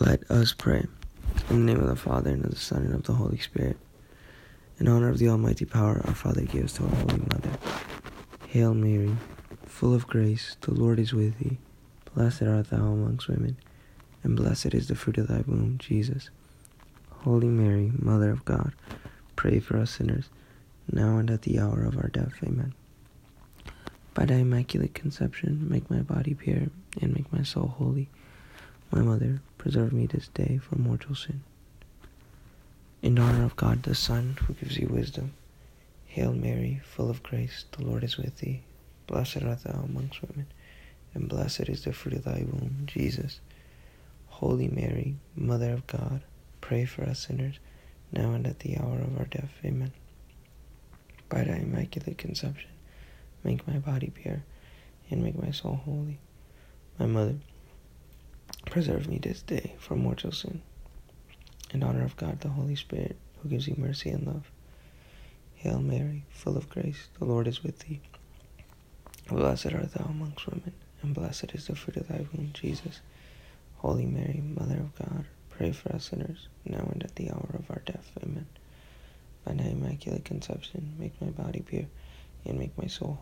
Let us pray. In the name of the Father, and of the Son, and of the Holy Spirit. In honor of the Almighty power our Father gives to our Holy Mother. Hail Mary, full of grace, the Lord is with thee. Blessed art thou amongst women, and blessed is the fruit of thy womb, Jesus. Holy Mary, Mother of God, pray for us sinners, now and at the hour of our death. Amen. By thy immaculate conception, make my body pure, and make my soul holy. My mother, preserve me this day from mortal sin. In honor of God the Son, who gives you wisdom, Hail Mary, full of grace, the Lord is with thee. Blessed art thou amongst women, and blessed is the fruit of thy womb, Jesus. Holy Mary, Mother of God, pray for us sinners, now and at the hour of our death. Amen. By thy immaculate conception, make my body pure, and make my soul holy. My mother, Preserve me this day from mortal sin. In honor of God the Holy Spirit, who gives you mercy and love. Hail Mary, full of grace, the Lord is with thee. Blessed art thou amongst women, and blessed is the fruit of thy womb, Jesus. Holy Mary, Mother of God, pray for us sinners, now and at the hour of our death. Amen. By thy immaculate conception, make my body pure, and make my soul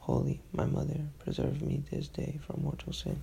holy. Holy, my Mother, preserve me this day from mortal sin.